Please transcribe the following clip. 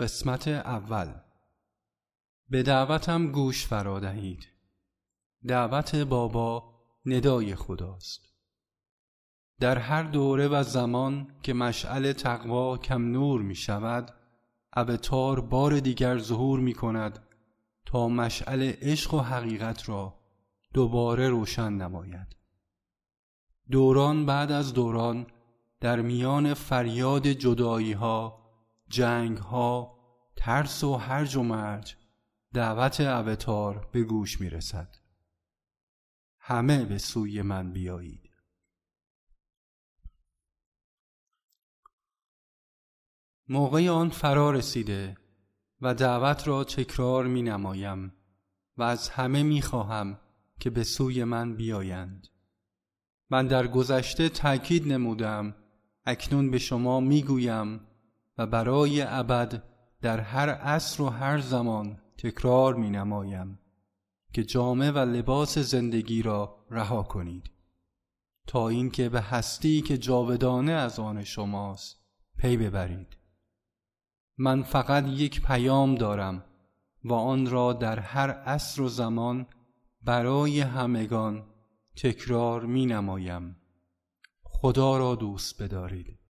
قسمت اول. به دعوتم گوش فرا دهید. دعوت بابا ندای خداست. در هر دوره و زمان که مشعل تقوا کم نور می شود ابتار بار دیگر ظهور می کند تا مشعل عشق و حقیقت را دوباره روشن نماید. دوران بعد از دوران در میان فریاد جدایی ها جنگ ها ترس و هرج و مرج دعوت اوتار به گوش می رسد همه به سوی من بیایید. موقع آن فرا رسیده و دعوت را تکرار می نمایم و از همه می خواهم که به سوی من بیایند. من در گذشته تأکید نمودم اکنون به شما می گویم و برای ابد در هر عصر و هر زمان تکرار می نمایم که جامه و لباس زندگی را رها کنید. تا اینکه به هستی که جاودانه از آن شماست پی ببرید. من فقط یک پیام دارم و آن را در هر عصر و زمان برای همگان تکرار می نمایم خدا را دوست بدارید.